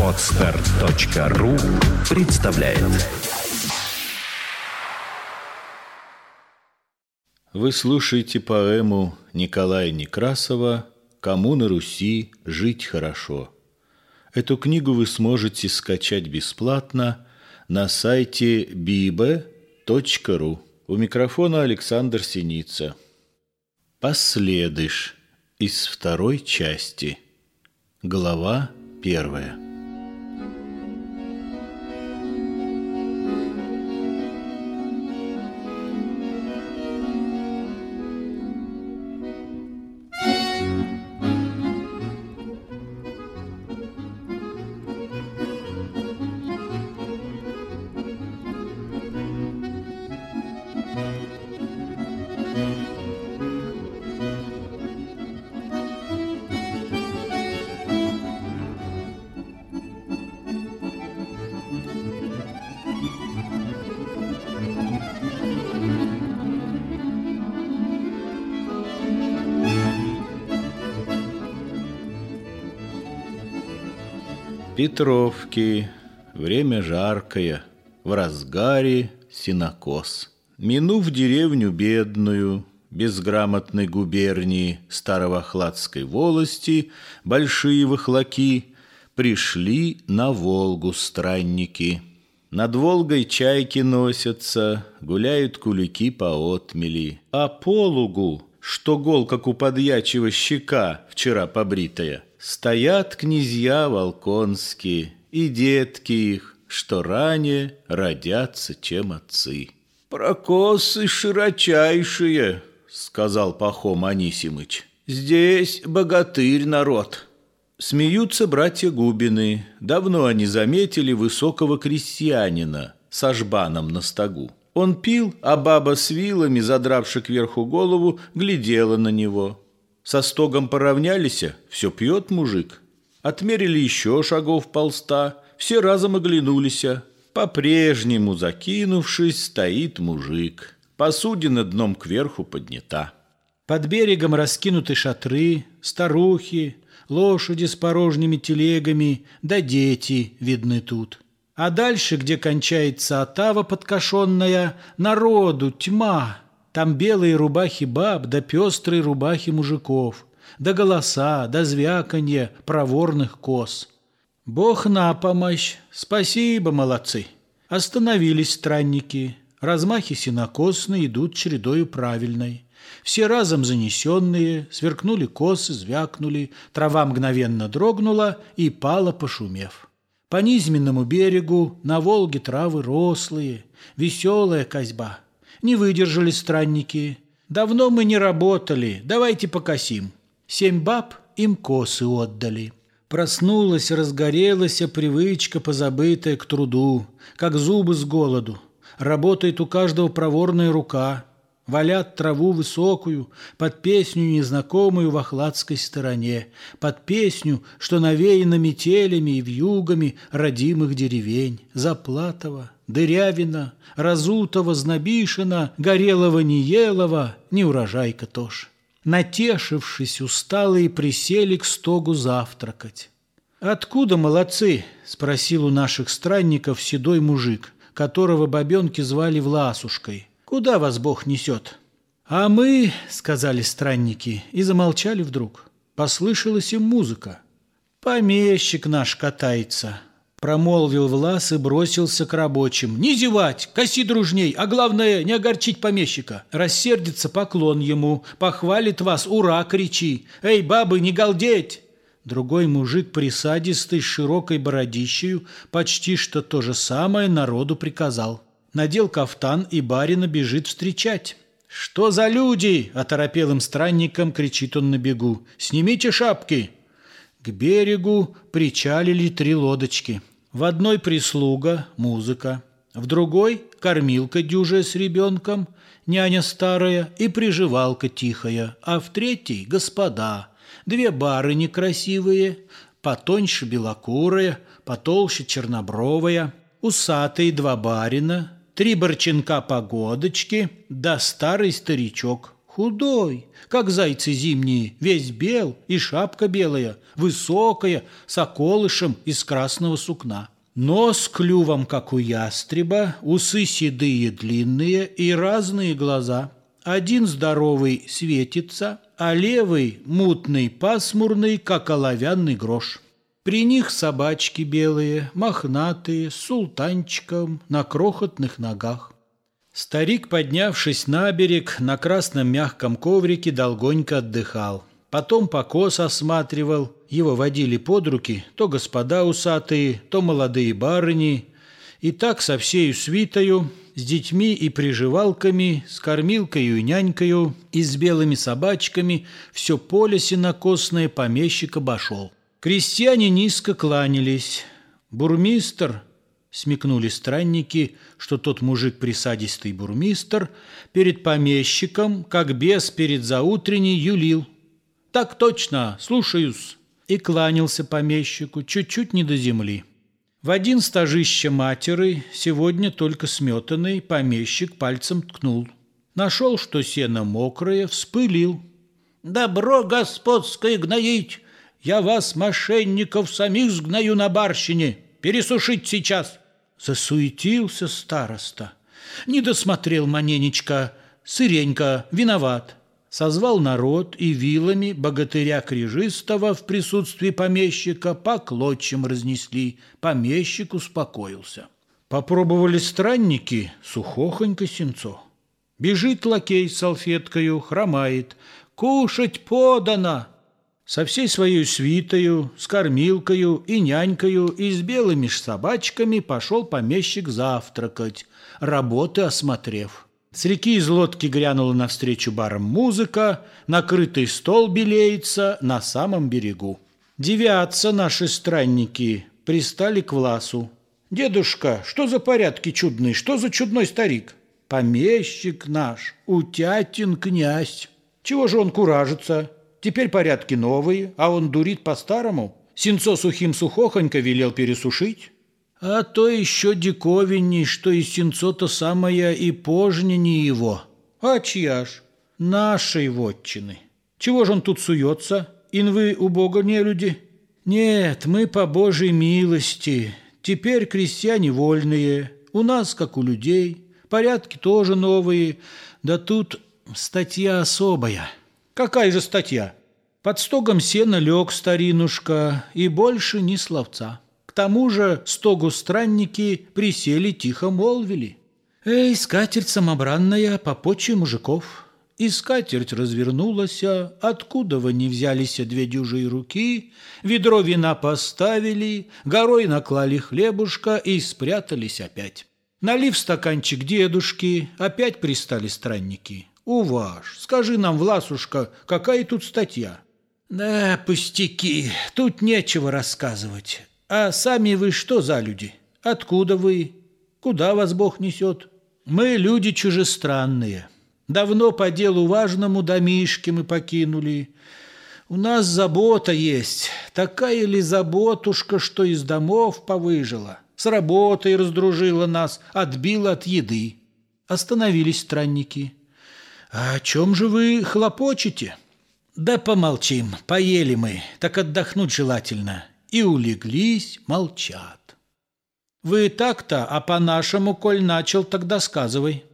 Отстар.ру представляет Вы слушаете поэму Николая Некрасова «Кому на Руси жить хорошо». Эту книгу вы сможете скачать бесплатно на сайте bibe.ru. У микрофона Александр Синица. Последыш из второй части. Глава первая. Петровки. Время жаркое. В разгаре синокос. Минув деревню бедную, безграмотной губернии Старовохладской волости, большие вахлаки, пришли на Волгу странники. Над Волгой чайки носятся, гуляют кулики по отмели. А по лугу, что гол, как у подьячего щека, вчера побритая, Стоят князья волконские и детки их, Что ранее родятся, чем отцы. «Прокосы широчайшие», — сказал Пахом Анисимыч. «Здесь богатырь народ». Смеются братья Губины. Давно они заметили высокого крестьянина с ажбаном на стогу. Он пил, а баба с вилами, задравши кверху голову, глядела на него. Со стогом поравнялись, все пьет мужик. Отмерили еще шагов полста, все разом оглянулись. По-прежнему, закинувшись, стоит мужик. Посудина дном кверху поднята. Под берегом раскинуты шатры, старухи, лошади с порожними телегами, да дети видны тут. А дальше, где кончается отава подкошенная, народу тьма, там белые рубахи баб, да пестрые рубахи мужиков, да голоса, да звяканье проворных коз. Бог на помощь, спасибо, молодцы. Остановились странники, размахи синокосные идут чередою правильной. Все разом занесенные, сверкнули косы, звякнули, трава мгновенно дрогнула и пала, пошумев. По низменному берегу на Волге травы рослые, веселая козьба — не выдержали странники. Давно мы не работали, давайте покосим. Семь баб им косы отдали. Проснулась, разгорелась привычка, позабытая к труду, как зубы с голоду. Работает у каждого проворная рука. Валят траву высокую под песню незнакомую в охладской стороне, под песню, что навеяна метелями и вьюгами родимых деревень, Заплатова, Дырявина, Разутова, Знобишина, Горелого, Неелова, неурожайка тоже. Натешившись, усталые присели к стогу завтракать. «Откуда молодцы?» – спросил у наших странников седой мужик, которого бабенки звали Власушкой. «Куда вас Бог несет?» «А мы», – сказали странники, и замолчали вдруг. Послышалась им музыка. «Помещик наш катается», Промолвил Влас и бросился к рабочим. «Не зевать! Коси дружней! А главное, не огорчить помещика! Рассердится поклон ему, похвалит вас, ура, кричи! Эй, бабы, не галдеть!» Другой мужик присадистый с широкой бородищею почти что то же самое народу приказал. Надел кафтан и барина бежит встречать. «Что за люди?» – оторопелым странником кричит он на бегу. «Снимите шапки!» К берегу причалили три лодочки – в одной прислуга, музыка, в другой кормилка дюжая с ребенком, няня старая и приживалка тихая, а в третьей господа, две бары некрасивые, потоньше белокурая, потолще чернобровая, усатые два барина, три борченка погодочки, да старый старичок, Худой, как зайцы зимние, весь бел, и шапка белая, высокая, с околышем из красного сукна. Нос клювом, как у ястреба, усы седые длинные и разные глаза. Один здоровый светится, а левый мутный, пасмурный, как оловянный грош. При них собачки белые, мохнатые, с султанчиком на крохотных ногах. Старик, поднявшись на берег, на красном мягком коврике долгонько отдыхал. Потом покос осматривал, его водили под руки то господа усатые, то молодые барыни. И так со всею свитою, с детьми и приживалками, с кормилкою и нянькою, и с белыми собачками, все поле сенокосное помещик обошел. Крестьяне низко кланялись. Бурмистр смекнули странники, что тот мужик присадистый бурмистр перед помещиком, как бес перед заутренней, юлил. «Так точно, слушаюсь!» и кланялся помещику чуть-чуть не до земли. В один стажище матеры, сегодня только сметанный, помещик пальцем ткнул. Нашел, что сено мокрое, вспылил. «Добро господское гноить! Я вас, мошенников, самих сгною на барщине! Пересушить сейчас!» Засуетился староста. Не досмотрел Маненечка. Сыренька, виноват. Созвал народ и вилами богатыря Крижистого в присутствии помещика по клочьям разнесли. Помещик успокоился. Попробовали странники сухохонько сенцо. Бежит лакей с салфеткою, хромает. «Кушать подано!» Со всей своей свитою, с кормилкою и нянькою и с белыми ж собачками пошел помещик завтракать, работы осмотрев. С реки из лодки грянула навстречу барам музыка, накрытый стол белеется на самом берегу. Девятся наши странники, пристали к Власу. «Дедушка, что за порядки чудные, что за чудной старик?» «Помещик наш, утятин князь. Чего же он куражится?» Теперь порядки новые, а он дурит по-старому. Сенцо сухим сухохонько велел пересушить. А то еще диковинней, что и сенцо-то самое и пожнени его. А чья ж? Нашей вотчины. Чего же он тут суется? Инвы у Бога не люди? Нет, мы по Божьей милости. Теперь крестьяне вольные. У нас, как у людей. Порядки тоже новые. Да тут статья особая. Какая же статья? Под стогом сена лег старинушка, и больше ни словца. К тому же стогу странники присели, тихо молвили. «Эй, скатерть самобранная, попочи мужиков!» И скатерть развернулась, откуда вы не взялись две дюжие руки, ведро вина поставили, горой наклали хлебушка и спрятались опять. Налив стаканчик дедушки, опять пристали странники. «Уваж, скажи нам, Власушка, какая тут статья?» «Да, пустяки, тут нечего рассказывать. А сами вы что за люди? Откуда вы? Куда вас Бог несет? Мы люди чужестранные. Давно по делу важному домишки мы покинули. У нас забота есть, такая ли заботушка, что из домов повыжила, с работой раздружила нас, отбила от еды». Остановились странники. «А о чем же вы хлопочете?» «Да помолчим, поели мы, так отдохнуть желательно». И улеглись, молчат. «Вы так-то, а по-нашему, коль начал, тогда сказывай».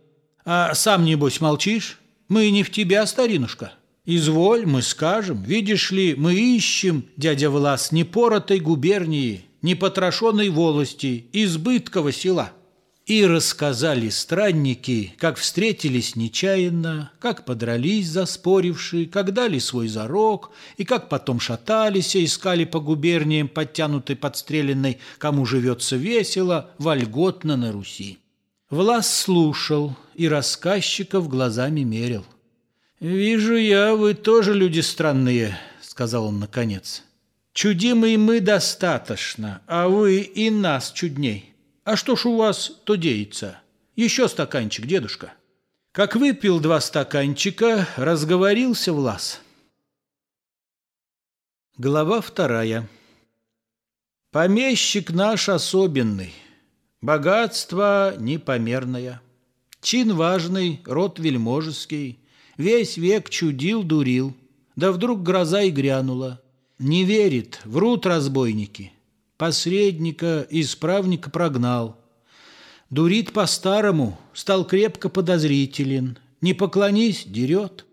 «А сам, небось, молчишь? Мы не в тебя, старинушка». «Изволь, мы скажем. Видишь ли, мы ищем, дядя Влас, непоротой губернии, непотрошенной волости, избыткого села». И рассказали странники, как встретились нечаянно, как подрались заспорившие, как дали свой зарок, и как потом шатались и искали по губерниям подтянутой подстреленной, кому живется весело, вольготно на Руси. Влас слушал и рассказчиков глазами мерил. «Вижу я, вы тоже люди странные», — сказал он наконец. «Чудимые мы достаточно, а вы и нас чудней». А что ж у вас то деется? Еще стаканчик, дедушка. Как выпил два стаканчика, разговорился Влас. Глава вторая. Помещик наш особенный, богатство непомерное, чин важный, род вельможеский, Весь век чудил, дурил. Да вдруг гроза и грянула. Не верит, врут разбойники. Посредника, исправника прогнал. Дурит по-старому, стал крепко подозрителен. Не поклонись, дерет.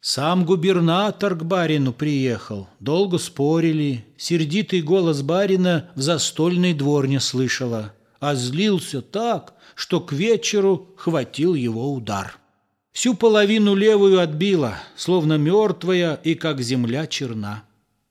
Сам губернатор к барину приехал. Долго спорили. Сердитый голос барина в застольной дворне слышала. А злился так, что к вечеру хватил его удар. Всю половину левую отбила, словно мертвая и как земля черна.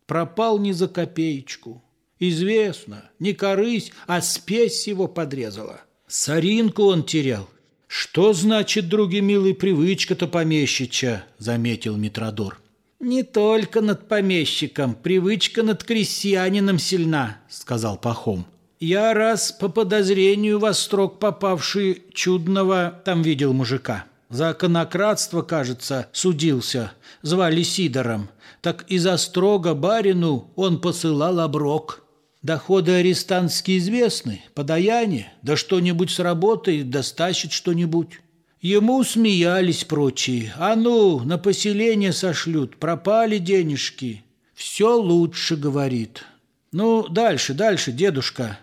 Пропал не за копеечку. Известно, не корысь, а спесь его подрезала. Соринку он терял. Что значит, други милый, привычка-то помещича, заметил Митродор. Не только над помещиком, привычка над крестьянином сильна, сказал Пахом. Я раз по подозрению во строк попавший чудного там видел мужика. За конократство, кажется, судился, звали Сидором. Так и за строго барину он посылал оброк. Доходы арестантские известны, подаяние, да что-нибудь сработает, да стащит что-нибудь. Ему смеялись прочие. А ну, на поселение сошлют, пропали денежки. Все лучше, говорит. Ну, дальше, дальше, дедушка.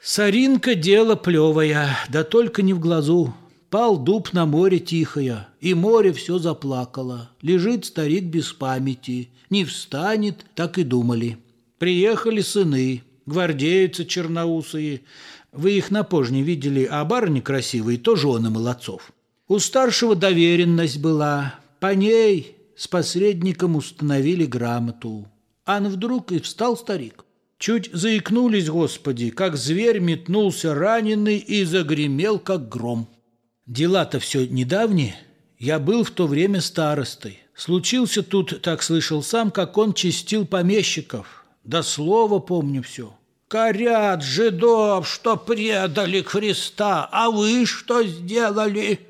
Саринка дело плевое, да только не в глазу. Пал дуб на море тихое, и море все заплакало. Лежит старик без памяти, не встанет, так и думали. Приехали сыны, гвардейцы черноусые. Вы их на пожне видели, а барыни красивые, то жены молодцов. У старшего доверенность была, по ней с посредником установили грамоту. Ан вдруг и встал старик. Чуть заикнулись, Господи, как зверь метнулся раненый и загремел, как гром. Дела-то все недавние. Я был в то время старостой. Случился тут, так слышал сам, как он чистил помещиков. Да слово помню все. Корят жидов, что предали Христа, а вы что сделали?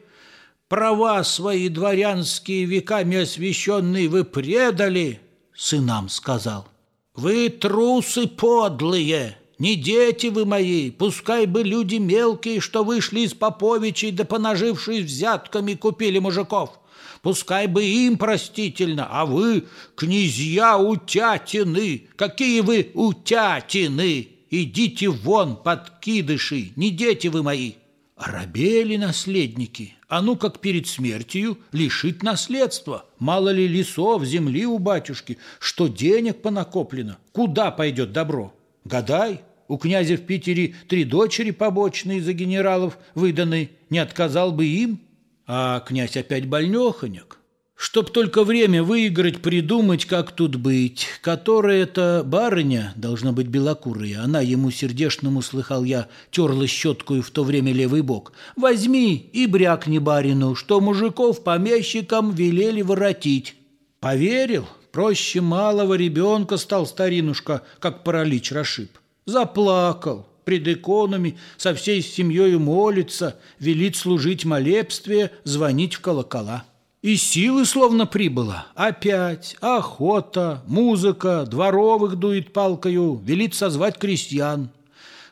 Права свои дворянские веками освященные вы предали, сынам сказал. Вы трусы подлые, не дети вы мои, пускай бы люди мелкие, что вышли из поповичей, да понажившись взятками, купили мужиков. Пускай бы им простительно, а вы, князья утятины, какие вы утятины! Идите вон, подкидыши, не дети вы мои!» Оробели наследники, а ну как перед смертью лишить наследства. Мало ли лесов, земли у батюшки, что денег понакоплено, куда пойдет добро? Гадай, у князя в Питере три дочери побочные за генералов выданы, не отказал бы им? А князь опять больнехонек. Чтоб только время выиграть, придумать, как тут быть. Которая это барыня, должна быть белокурая, она ему сердешному, слыхал я, терла щеткою в то время левый бок. Возьми и брякни барину, что мужиков помещикам велели воротить. Поверил? Проще малого ребенка стал старинушка, как паралич расшиб. Заплакал, пред иконами, со всей семьей молится, велит служить молебствие, звонить в колокола. И силы словно прибыло. Опять охота, музыка, дворовых дует палкою, велит созвать крестьян.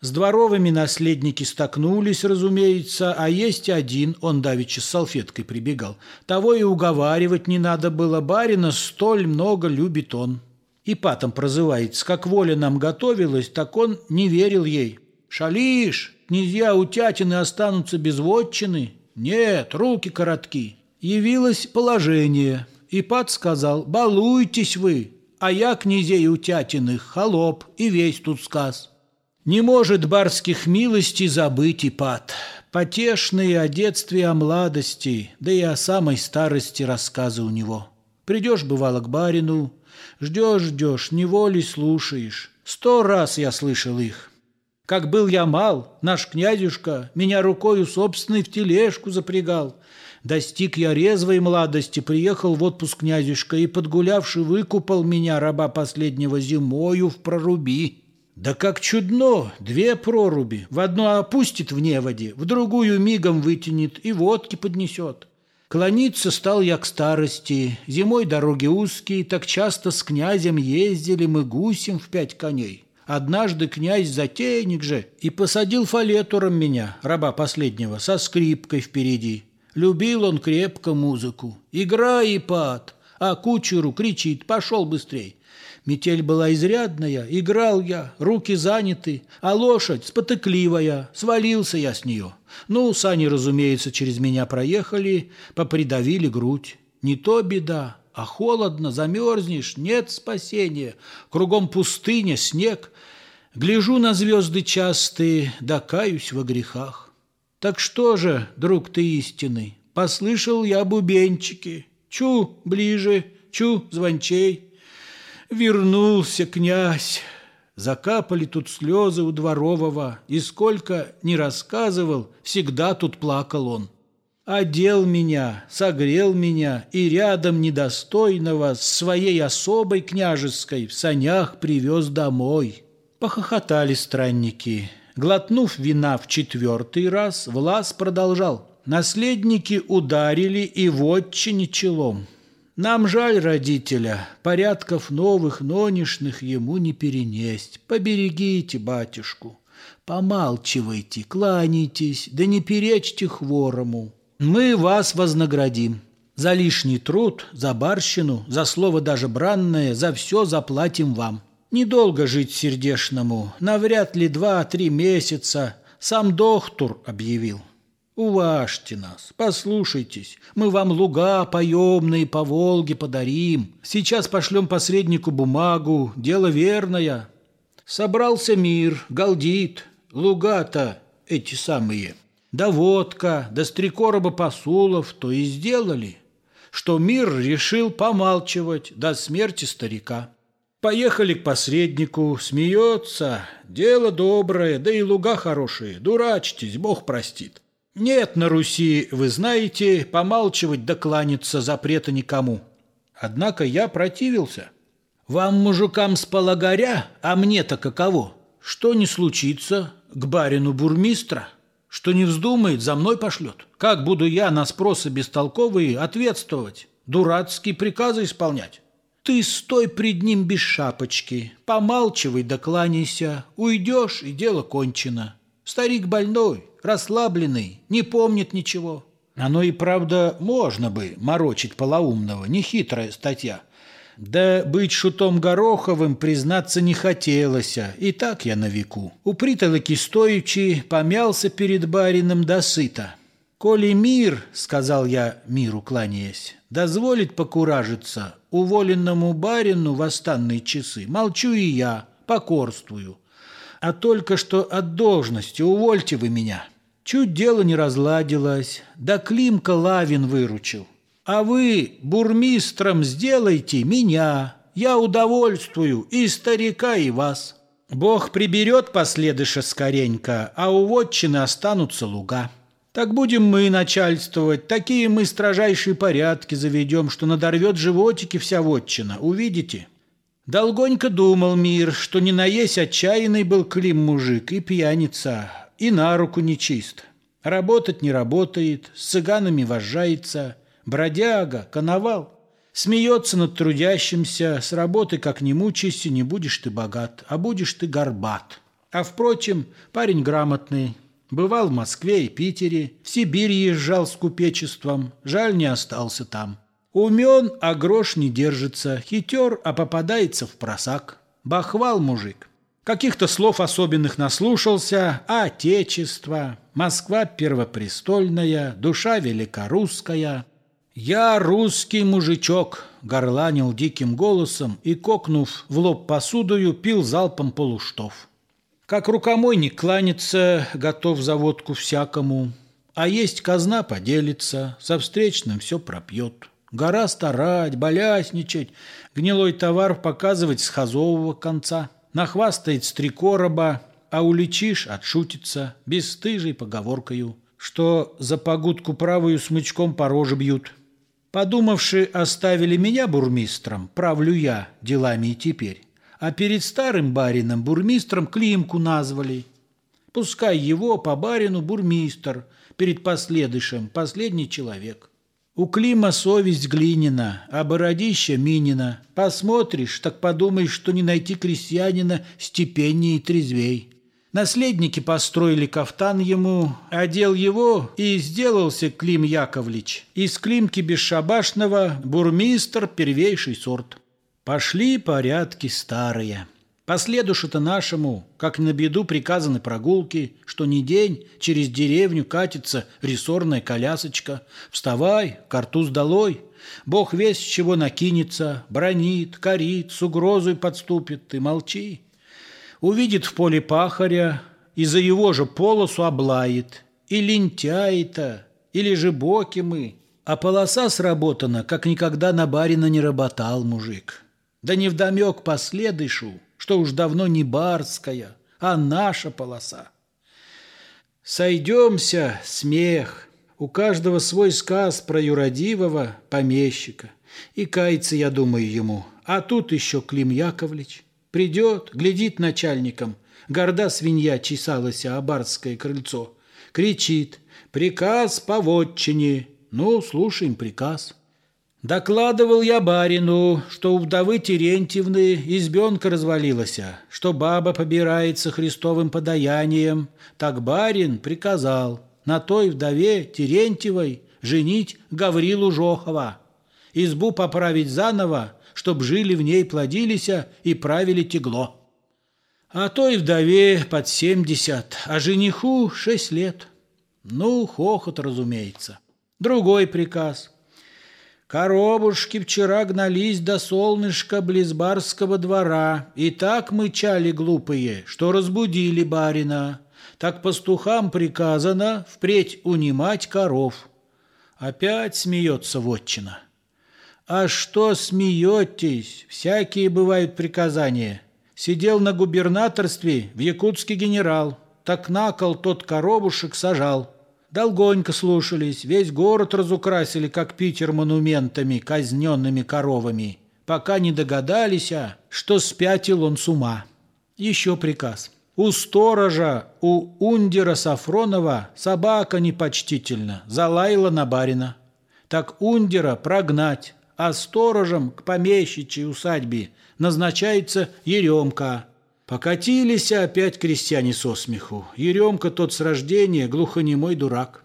С дворовыми наследники столкнулись, разумеется, а есть один, он давеча с салфеткой прибегал. Того и уговаривать не надо было, барина столь много любит он. И патом прозывается, как воля нам готовилась, так он не верил ей. «Шалишь, князья утятины останутся без вотчины?» «Нет, руки коротки» явилось положение, и пад сказал, «Балуйтесь вы, а я князей утятиных, холоп, и весь тут сказ». Не может барских милостей забыть и пад. Потешные о детстве о младости, да и о самой старости рассказы у него. Придешь, бывало, к барину, ждешь-ждешь, неволей слушаешь. Сто раз я слышал их. Как был я мал, наш князюшка меня рукою собственной в тележку запрягал, Достиг я резвой молодости, приехал в отпуск князюшка и, подгулявший, выкупал меня, раба последнего, зимою в проруби. Да как чудно! Две проруби. В одну опустит в неводе, в другую мигом вытянет и водки поднесет. Клониться стал я к старости. Зимой дороги узкие, так часто с князем ездили мы гусем в пять коней. Однажды князь затейник же и посадил фалетуром меня, раба последнего, со скрипкой впереди. Любил он крепко музыку. Играй, Ипат, а кучеру кричит «Пошел быстрей!» Метель была изрядная, играл я, руки заняты, а лошадь спотыкливая, свалился я с нее. Ну, сани, разумеется, через меня проехали, попридавили грудь. Не то беда, а холодно, замерзнешь, нет спасения. Кругом пустыня, снег. Гляжу на звезды частые, да каюсь во грехах. Так что же, друг ты истинный, послышал я бубенчики. Чу, ближе, чу, звончей. Вернулся князь. Закапали тут слезы у дворового, и сколько не рассказывал, всегда тут плакал он. Одел меня, согрел меня и рядом недостойного с своей особой княжеской в санях привез домой. Похохотали странники. Глотнув вина в четвертый раз, Влас продолжал. Наследники ударили и вотчине челом. Нам жаль родителя, порядков новых, нонешных ему не перенесть. Поберегите батюшку, помалчивайте, кланяйтесь, да не перечьте хворому. Мы вас вознаградим. За лишний труд, за барщину, за слово даже бранное, за все заплатим вам. Недолго жить сердешному, навряд ли два-три месяца, сам доктор объявил. Уважьте нас, послушайтесь, мы вам луга поемные по Волге подарим. Сейчас пошлем посреднику бумагу, дело верное. Собрался мир, галдит, луга-то эти самые. Да водка, да с три короба посулов то и сделали, что мир решил помалчивать до смерти старика. Поехали к посреднику, смеется, дело доброе, да и луга хорошие, дурачьтесь, Бог простит. Нет на Руси, вы знаете, помалчивать да запрета никому. Однако я противился. Вам, мужикам, с полагаря, а мне-то каково? Что не случится к барину бурмистра? Что не вздумает, за мной пошлет. Как буду я на спросы бестолковые ответствовать? Дурацкие приказы исполнять? Ты стой пред ним без шапочки, помалчивай да уйдешь, и дело кончено. Старик больной, расслабленный, не помнит ничего. Оно и правда можно бы морочить полоумного, нехитрая статья. Да быть шутом Гороховым, признаться, не хотелось, и так я на веку. У притолоки стоячи помялся перед барином досыта. «Коли мир, — сказал я миру кланяясь, — дозволит покуражиться уволенному барину в останные часы, молчу и я, покорствую. А только что от должности увольте вы меня». Чуть дело не разладилось, да Климка Лавин выручил. А вы бурмистром сделайте меня, я удовольствую и старика, и вас. Бог приберет последыша скоренько, а у вотчины останутся луга. Так будем мы начальствовать, такие мы строжайшие порядки заведем, что надорвет животики вся вотчина, увидите?» Долгонько думал мир, что не наесть отчаянный был Клим мужик и пьяница, и на руку нечист. Работать не работает, с цыганами вожжается, бродяга, коновал. Смеется над трудящимся, с работы как не мучайся, не будешь ты богат, а будешь ты горбат. А впрочем, парень грамотный, бывал в Москве и Питере, в Сибирь езжал с купечеством, жаль не остался там. Умен, а грош не держится, хитер, а попадается в просак. Бахвал мужик. Каких-то слов особенных наслушался, отечество, Москва первопрестольная, душа великорусская. «Я русский мужичок», — горланил диким голосом и, кокнув в лоб посудою, пил залпом полуштов. Как рукомойник кланяться, готов за водку всякому, а есть казна поделится, со встречным все пропьет. Гора старать, болясничать, гнилой товар показывать с хазового конца — Нахвастает с три короба, а уличишь, отшутится, бесстыжей поговоркою, что за погудку правую смычком по роже бьют. Подумавши, оставили меня бурмистром, правлю я делами и теперь, а перед старым барином бурмистром Климку назвали. Пускай его по барину бурмистр, перед последующим последний человек. У Клима совесть глинина, а бородища минина. Посмотришь, так подумаешь, что не найти крестьянина степеннее и трезвей. Наследники построили кафтан ему, одел его и сделался Клим Яковлевич. Из Климки бесшабашного бурмистр первейший сорт. Пошли порядки старые. Последуше-то нашему, как на беду приказаны прогулки, что не день через деревню катится рессорная колясочка. Вставай, картуз долой. Бог весь чего накинется, бронит, корит, с угрозой подступит, ты молчи. Увидит в поле пахаря и за его же полосу облает. И лентяй-то, или же боки мы. А полоса сработана, как никогда на барина не работал мужик. Да не вдомек последышу, что уж давно не барская, а наша полоса. Сойдемся, смех, у каждого свой сказ про юродивого помещика. И кается, я думаю, ему, а тут еще Клим Яковлевич. Придет, глядит начальником, горда свинья чесалась о барское крыльцо, кричит «Приказ по вотчине!» Ну, слушаем приказ. Докладывал я барину, что у вдовы Терентьевны избенка развалилась, что баба побирается Христовым подаянием. Так барин приказал на той вдове Терентьевой женить Гаврилу Жохова, избу поправить заново, чтоб жили в ней, плодились и правили тегло. А той вдове под семьдесят, а жениху шесть лет. Ну, хохот, разумеется. Другой приказ. Коробушки вчера гнались до солнышка близ барского двора, и так мычали глупые, что разбудили барина. Так пастухам приказано впредь унимать коров. Опять смеется вотчина. «А что смеетесь? Всякие бывают приказания. Сидел на губернаторстве в Якутске генерал. Так на кол тот коробушек сажал. Долгонько слушались, весь город разукрасили, как Питер, монументами, казненными коровами, пока не догадались, а, что спятил он с ума. Еще приказ. У сторожа, у ундера Сафронова собака непочтительно, залаяла на барина. Так ундера прогнать, а сторожем к помещичьей усадьбе назначается Еремка. Покатились опять крестьяне со смеху. Еремка тот с рождения глухонемой дурак.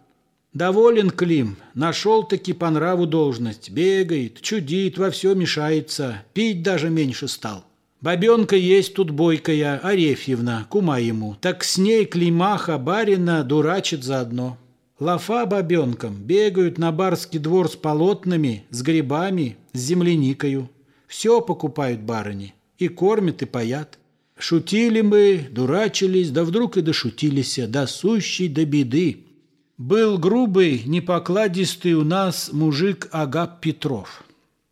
Доволен Клим, нашел-таки по нраву должность, бегает, чудит, во все мешается, пить даже меньше стал. Бабенка есть тут бойкая, Арефьевна, кума ему, так с ней Климаха барина дурачит заодно. Лафа бабенкам бегают на барский двор с полотнами, с грибами, с земляникою. Все покупают барыни, и кормят, и паят. Шутили мы, дурачились, да вдруг и дошутились, до сущей до беды. Был грубый, непокладистый у нас мужик Агап Петров.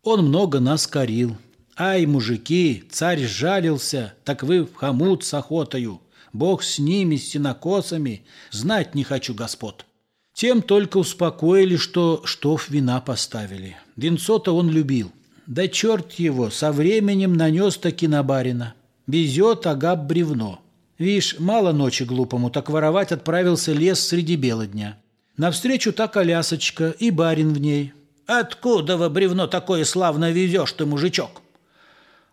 Он много нас корил. Ай, мужики, царь жалился, так вы в хомут с охотою. Бог с ними, с синокосами, знать не хочу, господ. Тем только успокоили, что штоф вина поставили. Винцо-то он любил. Да черт его, со временем нанес таки на барина. Везет агап бревно. Вишь, мало ночи глупому, так воровать отправился лес среди бела дня. Навстречу та колясочка и барин в ней. «Откуда во бревно такое славно везешь ты, мужичок?»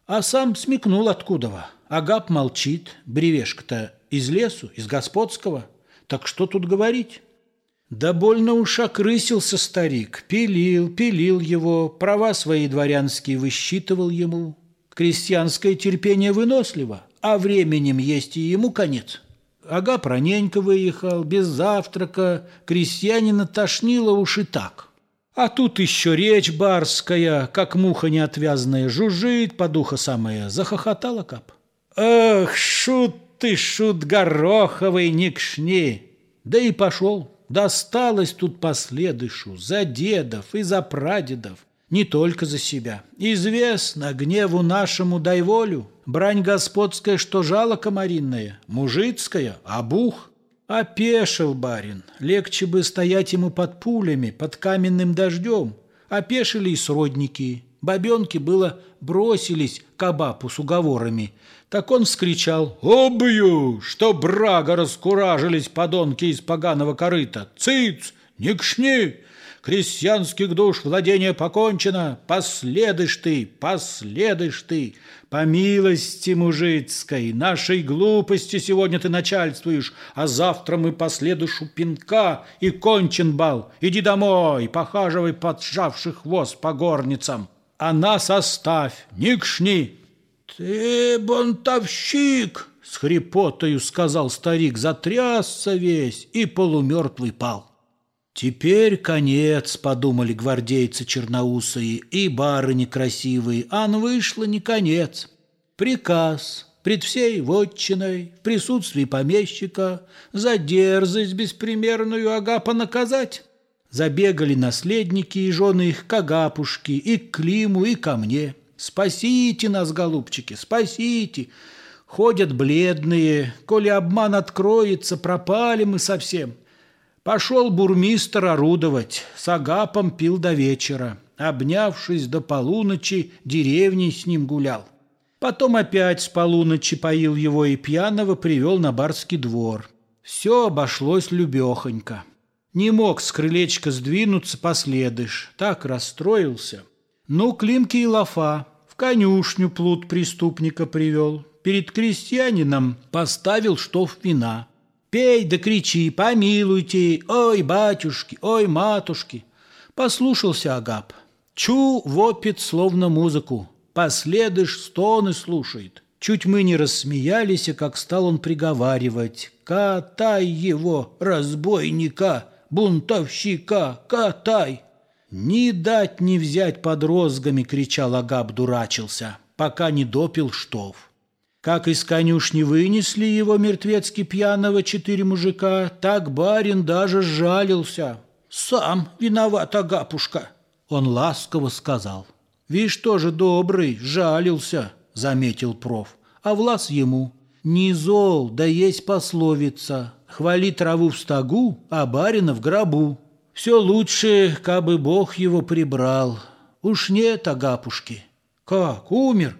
А сам смекнул откуда-во. Агап молчит, бревешка-то из лесу, из господского. Так что тут говорить? Да больно уж окрысился старик, пилил, пилил его, права свои дворянские высчитывал ему. Крестьянское терпение выносливо, а временем есть и ему конец. Ага проненько выехал, без завтрака, крестьянина тошнило уж и так. А тут еще речь барская, как муха неотвязная, жужжит, по духа самая, захохотала кап. «Эх, шут ты, шут гороховый, не кшни!» Да и пошел. Досталось тут последышу за дедов и за прадедов, не только за себя. Известно, гневу нашему дай волю, брань господская, что жало комаринное, мужицкая, а бух. Опешил барин, легче бы стоять ему под пулями, под каменным дождем. Опешили и сродники. Бабенки было бросились к Абапу с уговорами – так он вскричал «Обью, что брага раскуражились подонки из поганого корыта! Цыц, не кшни! Крестьянских душ владение покончено, последыш ты, последыш ты, по милости мужицкой, нашей глупости сегодня ты начальствуешь, а завтра мы последуешь у пинка, и кончен бал, иди домой, похаживай поджавший хвост по горницам, а нас оставь, не кшни. Ты бунтовщик, с хрипотою сказал старик, затрясся весь и полумертвый пал. Теперь конец, подумали гвардейцы черноусые и барыни красивые, ан вышло не конец. Приказ пред всей вотчиной в присутствии помещика за дерзость беспримерную Агапа наказать. Забегали наследники и жены их к Агапушке, и к Климу, и ко мне. Спасите нас, голубчики, спасите! Ходят бледные, коли обман откроется, пропали мы совсем. Пошел бурмистр орудовать, с Агапом пил до вечера. Обнявшись до полуночи, деревней с ним гулял. Потом опять с полуночи поил его и пьяного привел на барский двор. Все обошлось любехонько. Не мог с крылечка сдвинуться последыш, так расстроился. Ну, Климки и Лафа в конюшню плут преступника привел перед крестьянином поставил штоф вина. Пей да кричи, помилуйте, ой, батюшки, ой, матушки. Послушался Агап. Чу вопит словно музыку, последыш стоны слушает. Чуть мы не рассмеялись, как стал он приговаривать. «Катай его, разбойника, бунтовщика, катай!» «Ни дать, ни взять под розгами!» — кричал Агап, дурачился, пока не допил штоф. Как из конюшни вынесли его мертвецки пьяного четыре мужика, так барин даже сжалился. «Сам виноват, Агапушка!» Он ласково сказал. «Вишь, тоже добрый, жалился», — заметил проф. А Влас ему. «Не зол, да есть пословица. Хвали траву в стогу, а барина в гробу. Все лучше, кабы Бог его прибрал. Уж нет Агапушки». «Как, умер?»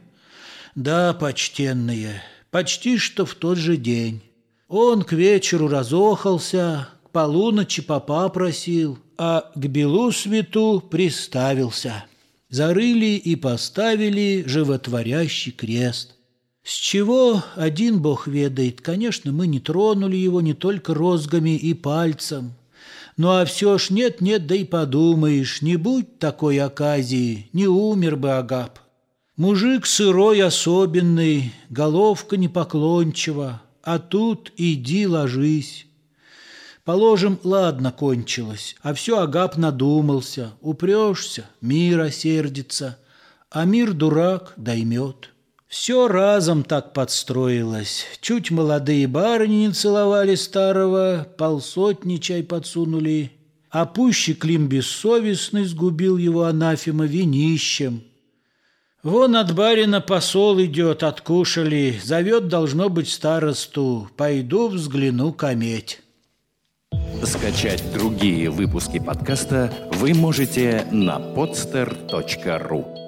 Да, почтенные, почти что в тот же день. Он к вечеру разохался, к полуночи попа просил, а к белу свету приставился. Зарыли и поставили животворящий крест. С чего один бог ведает, конечно, мы не тронули его не только розгами и пальцем. Ну а все ж нет-нет, да и подумаешь, не будь такой оказии, не умер бы Агап. Мужик сырой особенный, головка непоклончива, а тут иди ложись. Положим, ладно, кончилось, а все Агап надумался, упрешься, мир осердится, а мир дурак доймет. Все разом так подстроилось. Чуть молодые барыни не целовали старого, полсотни чай подсунули, а пущий Клим бессовестный сгубил его анафема винищем – Вон от барина посол идет, откушали, зовет, должно быть, старосту. Пойду взгляну кометь. Скачать другие выпуски подкаста вы можете на podster.ru